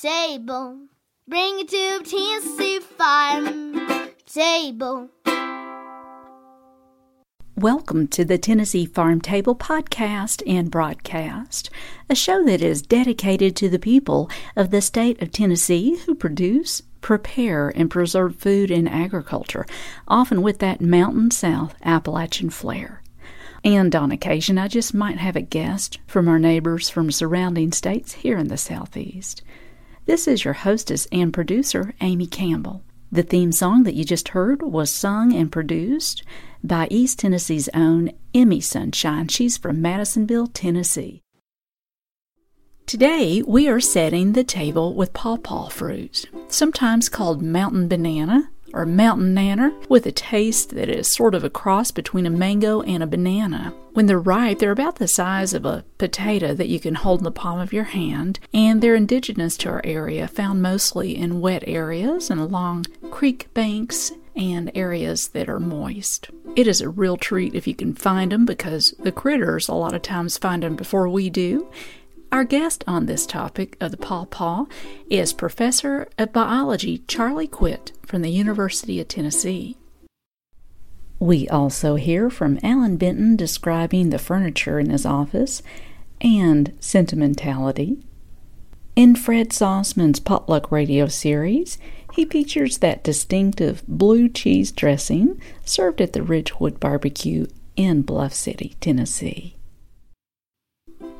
table. Bring it to Tennessee farm table. Welcome to the Tennessee Farm Table podcast and broadcast, a show that is dedicated to the people of the state of Tennessee who produce, prepare, and preserve food and agriculture, often with that Mountain South Appalachian flair. And on occasion, I just might have a guest from our neighbors from surrounding states here in the Southeast. This is your hostess and producer, Amy Campbell. The theme song that you just heard was sung and produced by East Tennessee's own Emmy Sunshine. She's from Madisonville, Tennessee. Today, we are setting the table with pawpaw fruit, sometimes called mountain banana or mountain nanner, with a taste that is sort of a cross between a mango and a banana. When they're ripe, they're about the size of a potato that you can hold in the palm of your hand, and they're indigenous to our area, found mostly in wet areas and along creek banks and areas that are moist. It is a real treat if you can find them because the critters a lot of times find them before we do. Our guest on this topic of the pawpaw is Professor of Biology Charlie Kwit from the University of Tennessee. We also hear from Allan Benton describing the furniture in his office and sentimentality. In Fred Sauceman's Potluck Radio series, he features that distinctive blue cheese dressing served at the Ridgewood Barbecue in Bluff City, Tennessee.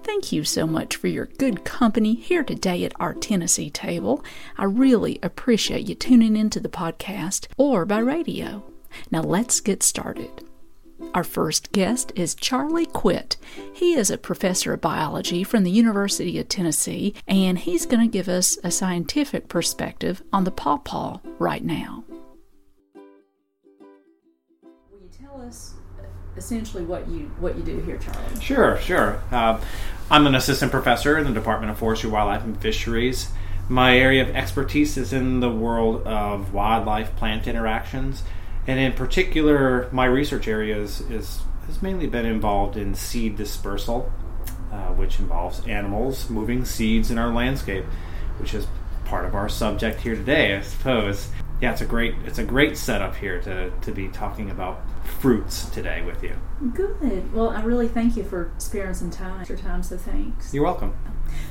Thank you so much for your good company here today at our Tennessee table. I really appreciate you tuning into the podcast or by radio. Now let's get started. Our first guest is Charlie Kwit. He is a professor of biology from the University of Tennessee, and he's going to give us a scientific perspective on the pawpaw right now. Will you tell us essentially what you what you do here, Charlie? Sure, sure. Uh, I'm an assistant professor in the Department of Forestry, Wildlife, and Fisheries. My area of expertise is in the world of wildlife plant interactions, and in particular, my research area is, is has mainly been involved in seed dispersal, uh, which involves animals moving seeds in our landscape, which is part of our subject here today, I suppose. Yeah, it's a great it's a great setup here to, to be talking about fruits today with you. Good. Well, I really thank you for sparing some time, your time. So thanks. You're welcome.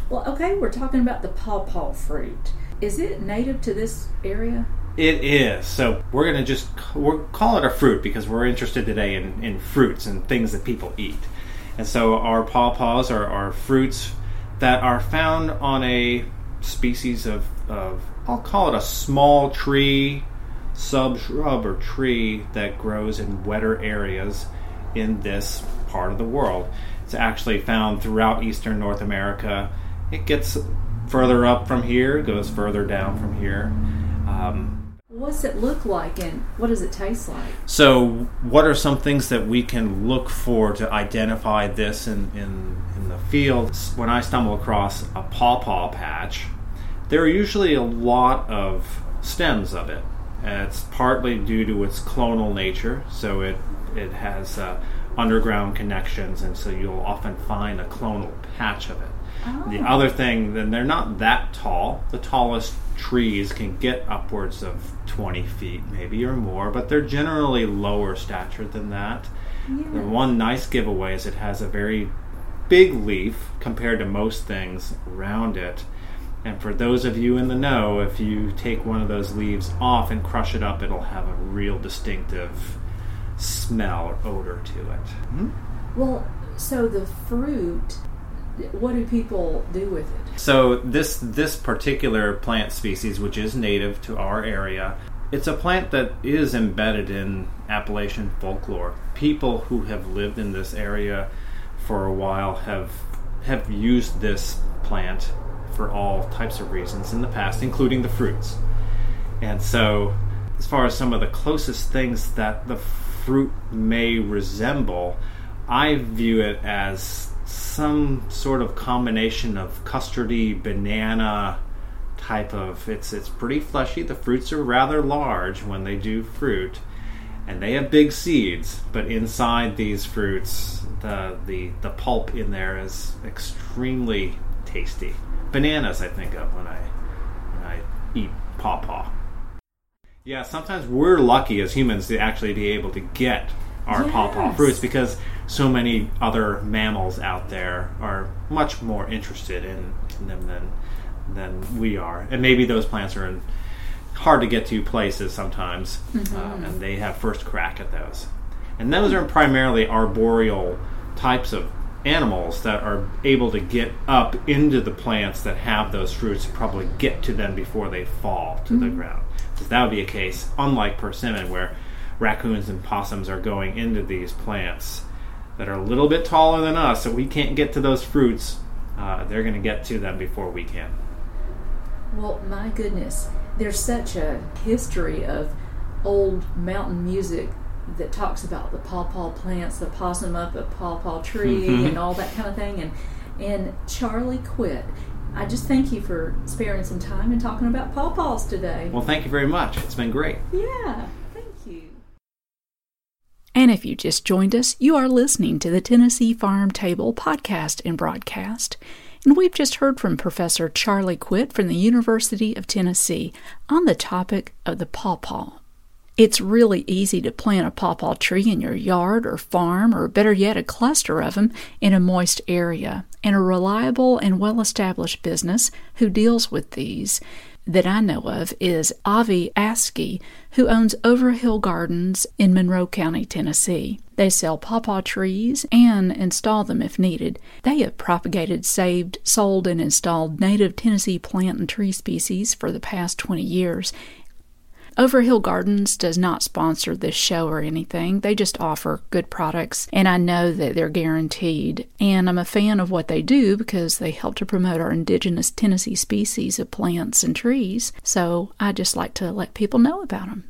Well, okay, we're talking about the pawpaw fruit. Is it native to this area? It is. So we're gonna just we're call it a fruit because we're interested today in, in fruits and things that people eat. And so our pawpaws are, are fruits that are found on a species of, of I'll call it a small tree, sub shrub or tree that grows in wetter areas in this part of the world. It's actually found throughout eastern North America. It gets further up from here, goes further down from here. Um, What's it look like and what does it taste like? so, what are some things that we can look for to identify this in, in, in the field? When I stumble across a pawpaw patch, there are usually a lot of stems of it. It's partly due to its clonal nature, so it, it has uh, underground connections, and so you'll often find a clonal patch of it. The other thing, then they're not that tall. The tallest trees can get upwards of 20 feet, maybe or more, but they're generally lower stature than that. The one nice giveaway is it has a very big leaf compared to most things around it, And for those of you in the know, if you take one of those leaves off and crush it up, it'll have a real distinctive smell or odor to it. Mm-hmm. Well, so the fruit, what do people do with it? So this this particular plant species, which is native to our area, it's a plant that is embedded in Appalachian folklore. People who have lived in this area for a while have have used this plant for all types of reasons in the past, including the fruits. And so, as far as some of the closest things that the fruit may resemble, I view it as some sort of combination of custardy banana type of it's it's pretty fleshy. The fruits are rather large when they do fruit, and they have big seeds. But inside these fruits, the the the pulp in there is extremely tasty. Bananas, I think of when I when I eat pawpaw. Yeah, sometimes we're lucky as humans to actually be able to get our yes. pawpaw fruits because so many other mammals out there are much more interested in, in them than than we are, and maybe those plants are in hard to get to places sometimes, mm-hmm. uh, and they have first crack at those. And those are primarily arboreal types of animals that are able to get up into the plants that have those fruits probably get to them before they fall to mm-hmm. the ground. So that would be a case, unlike persimmon, where raccoons and possums are going into these plants that are a little bit taller than us, so we can't get to those fruits. Uh, they're going to get to them before we can. Well, my goodness, there's such a history of old mountain music that talks about the pawpaw plants, the possum up a pawpaw tree, mm-hmm. and all that kind of thing. And and Charlie Kwit. I just thank you for sparing some time and talking about pawpaws today. Well, thank you very much. It's been great. Yeah, thank you. And if you just joined us, you are listening to the Tennessee Farm Table podcast and broadcast. And we've just heard from Professor Charlie Kwit from the University of Tennessee on the topic of the pawpaw. It's really easy to plant a pawpaw tree in your yard or farm, or better yet, a cluster of them in a moist area. And a reliable and well established business who deals with these that I know of is Avi Askey, who owns Overhill Gardens in Monroe County, Tennessee. They sell pawpaw trees and install them if needed. They have propagated, saved, sold, and installed native Tennessee plant and tree species for the past 20 years, Overhill Gardens does not sponsor this show or anything. They just offer good products, and I know that they're guaranteed. And I'm a fan of what they do because they help to promote our indigenous Tennessee species of plants and trees. So I just like to let people know about them.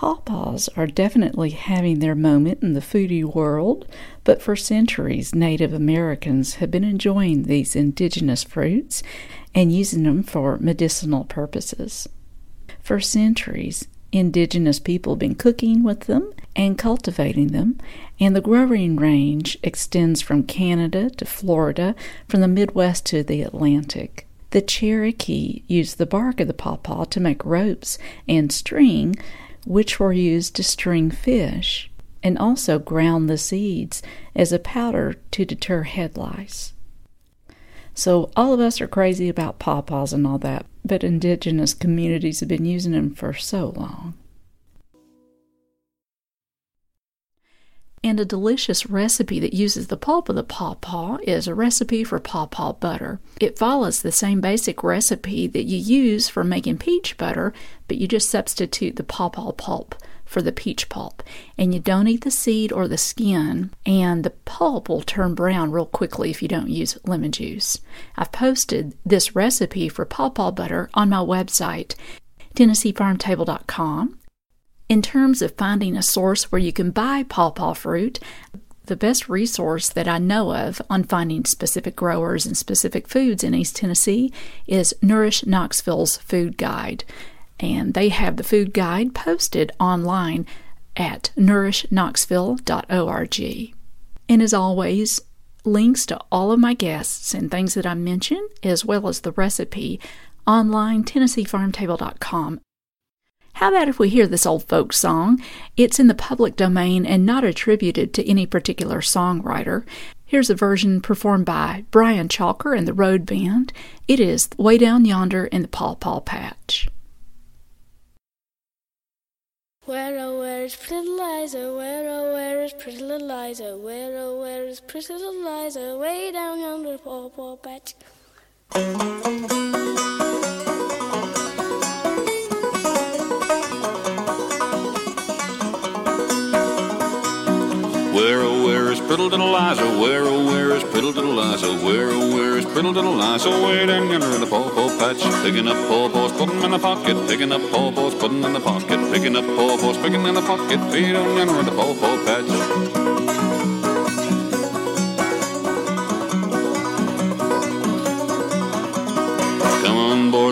Pawpaws are definitely having their moment in the foodie world, but for centuries Native Americans have been enjoying these indigenous fruits and using them for medicinal purposes. For centuries, indigenous people have been cooking with them and cultivating them, and the growing range extends from Canada to Florida, from the Midwest to the Atlantic. The Cherokee used the bark of the pawpaw to make ropes and string, which were used to string fish, and also ground the seeds as a powder to deter head lice. So, all of us are crazy about pawpaws and all that, but indigenous communities have been using them for so long. And a delicious recipe that uses the pulp of the pawpaw is a recipe for pawpaw butter. It follows the same basic recipe that you use for making peach butter, but you just substitute the pawpaw pulp for the peach pulp. And you don't eat the seed or the skin, and the pulp will turn brown real quickly if you don't use lemon juice. I've posted this recipe for pawpaw butter on my website, TennesseeFarmTable.com. In terms of finding a source where you can buy pawpaw fruit, the best resource that I know of on finding specific growers and specific foods in East Tennessee is Nourish Knoxville's Food Guide. And they have the food guide posted online at nourishknoxville.org. And as always, links to all of my guests and things that I mention, as well as the recipe, online TennesseeFarmTable.com. How about if we hear this old folk song? It's in the public domain and not attributed to any particular songwriter. Here's a version performed by Brian Chalker and the Road Band. It is Way Down Yonder in the Paw Paw Patch. Where oh where is pretty Liza? Where oh where is pretty little Liza? Where oh where is pretty little Liza? Way down yonder paw paw patch. Oh is pretty little Liza? Where oh where is pretty little Liza? Where oh where is pretty little Liza? Way down yonder in the paw paw patch, picking up paw paws, putting in the pocket, picking up paw paws, putting in the pocket, picking up paw paws, picking in the pocket, way down yonder in the paw paw patch.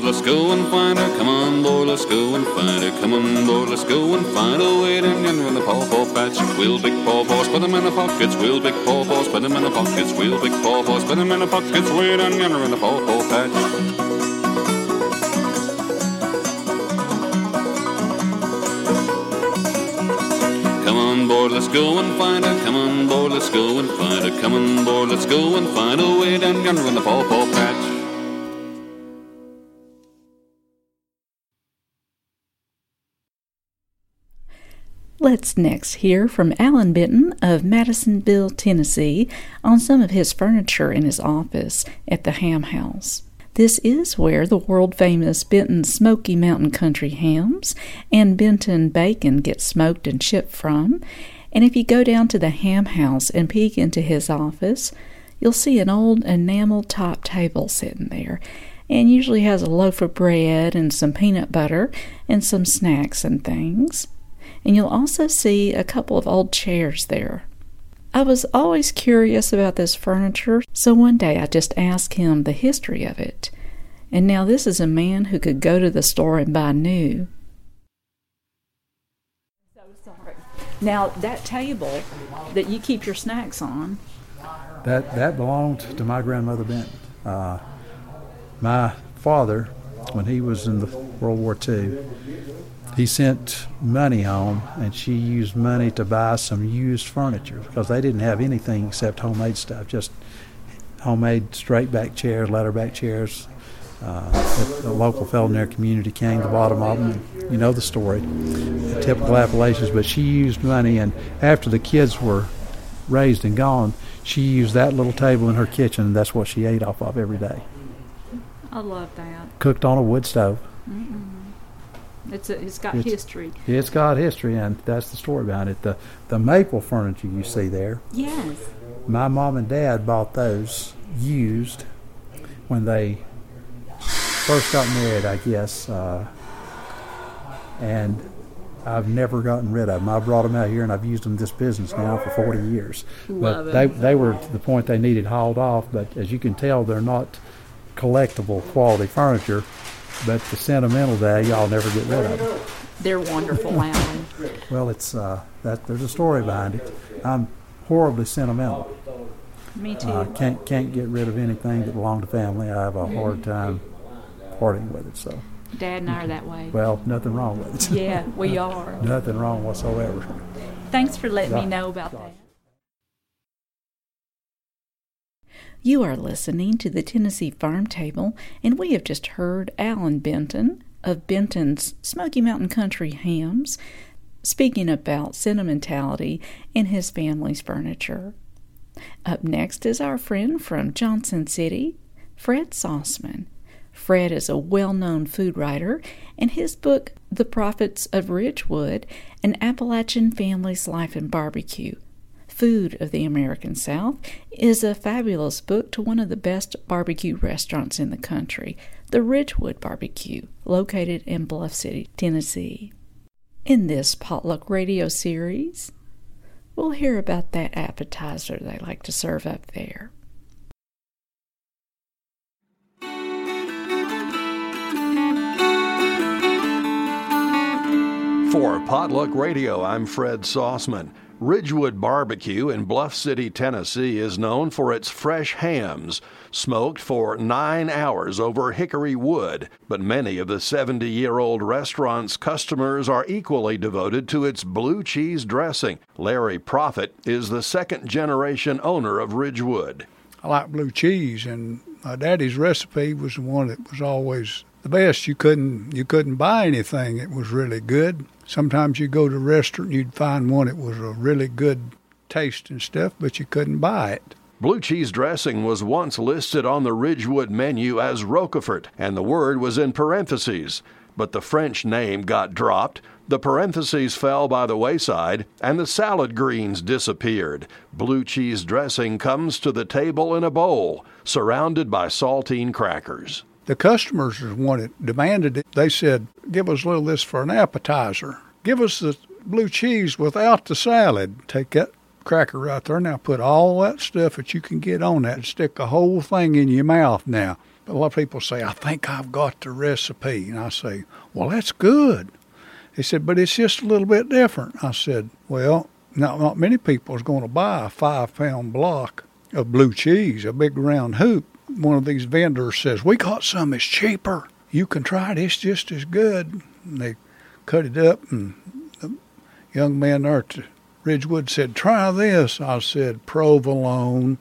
Board, let's go and find her. Come on board, let's go and find her. Come on board, let's go and find her. Yonder in the paw paw patch. Wheel big paw paws, put 'em in the pockets. Wheel big paw paws, put 'em in the pockets. Wheel big paw paws, put 'em in the pockets. Yonder in the paw paw patch. Come on board, let's go and find her. Come on board, let's go and find her. Come on board, let's go and find her. Way down yonder in the paw paw patch. Let's next hear from Allan Benton of Madisonville, Tennessee, on some of his furniture in his office at the Ham House. This is where the world famous Benton Smoky Mountain Country hams and Benton bacon get smoked and shipped from. And if you go down to the Ham House and peek into his office, you'll see an old enamel top table sitting there, and usually has a loaf of bread and some peanut butter and some snacks and things and you'll also see a couple of old chairs there. I was always curious about this furniture, so one day I just asked him the history of it. And now this is a man who could go to the store and buy new. So sorry. Now that table that you keep your snacks on, That that belonged to my grandmother Benton. Uh, my father, when he was in the World War II, he sent money home, and she used money to buy some used furniture because they didn't have anything except homemade stuff, just homemade straight back chairs, ladder back chairs. Uh, the local fellow in their community came to bottom of them. You know the story, the typical Appalachians. But she used money, and after the kids were raised and gone, she used that little table in her kitchen, and that's what she ate off of every day. I love that. Cooked on a wood stove. It's a, it's got It's- history. It's got history, and that's the story behind it. The the maple furniture you see there, Yes. my mom and dad bought those used when they first got married, I guess, uh, and I've never gotten rid of them. I brought them out here, and I've used them in this business now for 40 years. Love but it. they they were to the point they needed hauled off. But as you can tell, they're not collectible quality furniture. But the sentimental value, I'll never get rid of them. They're wonderful, Allan. Well, it's uh, that there's a story behind it. I'm horribly sentimental. Me too. I can't can't get rid of anything that belonged to family. I have a hard time parting with it. So, Dad and I are that way. well, nothing wrong with it. Yeah, we are. nothing wrong whatsoever. Thanks for letting me know about that. You are listening to the Tennessee Farm Table, and we have just heard Allan Benton of Benton's Smoky Mountain Country Hams speaking about sentimentality in his family's furniture. Up next is our friend from Johnson City, Fred Sauceman. Fred is a well known food writer, and his book, The Proffitts of Ridgewood An Appalachian Family's Life in Barbecue Food of the American South, is a fabulous book to one of the best barbecue restaurants in the country, the Ridgewood Barbecue, located in Bluff City, Tennessee. In this potluck radio series, we'll hear about that appetizer they like to serve up there. For Potluck Radio, I'm Fred Sauceman. Ridgewood Barbecue in Bluff City, Tennessee is known for its fresh hams, smoked for nine hours over hickory wood. But many of the 70 year old restaurant's customers are equally devoted to its blue cheese dressing. Larry Proffitt is the second generation owner of Ridgewood. I like blue cheese, and my daddy's recipe was the one that was always the best. You couldn't you couldn't buy anything that was really good. Sometimes you go to a restaurant, you'd find one that was a really good taste and stuff, but you couldn't buy it. Blue cheese dressing was once listed on the Ridgewood menu as Roquefort, and the word was in parentheses. But the French name got dropped, the parentheses fell by the wayside, and the salad greens disappeared. Blue cheese dressing comes to the table in a bowl, surrounded by saltine crackers. The customers that demanded it. They said, Give us a little this for an appetizer. Give us the blue cheese without the salad. Take that cracker right there. Now put all that stuff that you can get on that and stick the whole thing in your mouth now. A lot of people say, I think I've got the recipe. And I say, Well, that's good. He said, But it's just a little bit different. I said, Well, not, not many people is going to buy a five pound block of blue cheese, a big round hoop one of these vendors says, We got some that's cheaper. You can try it, it's just as good. And they cut it up, and the young man there at Ridgewood said, Try this. I said, Provolone.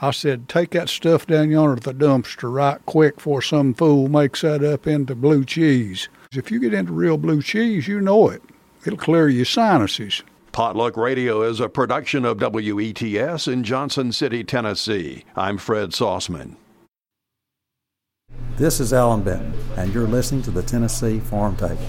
I said, Take that stuff down yonder to the dumpster right quick before some fool makes that up into blue cheese. If you get into real blue cheese, you know it. It'll clear your sinuses. Potluck Radio is a production of WETS in Johnson City, Tennessee. I'm Fred Sauceman. This is Allan Benton, and you're listening to the Tennessee Farm Table.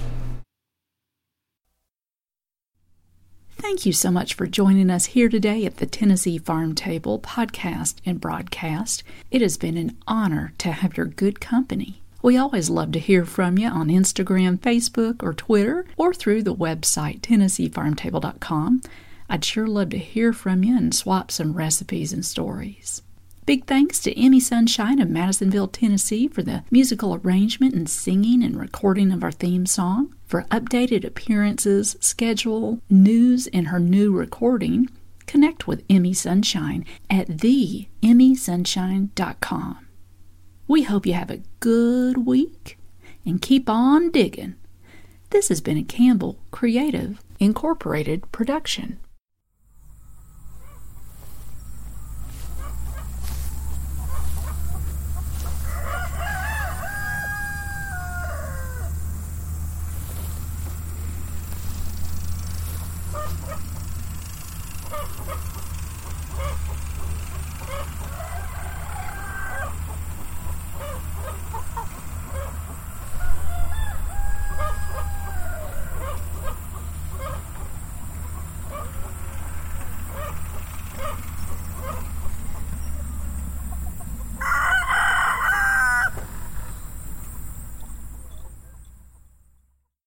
Thank you so much for joining us here today at the Tennessee Farm Table podcast and broadcast. It has been an honor to have your good company. We always love to hear from you on Instagram, Facebook, or Twitter, or through the website TennesseeFarmTable.com. I'd sure love to hear from you and swap some recipes and stories. Big thanks to Emmy Sunshine of Madisonville, Tennessee for the musical arrangement and singing and recording of our theme song. For updated appearances, schedule, news, and her new recording, connect with Emmy Sunshine at theemmysunshine.com. We hope you have a good week and keep on digging. This has been a Campbell Creative Incorporated production.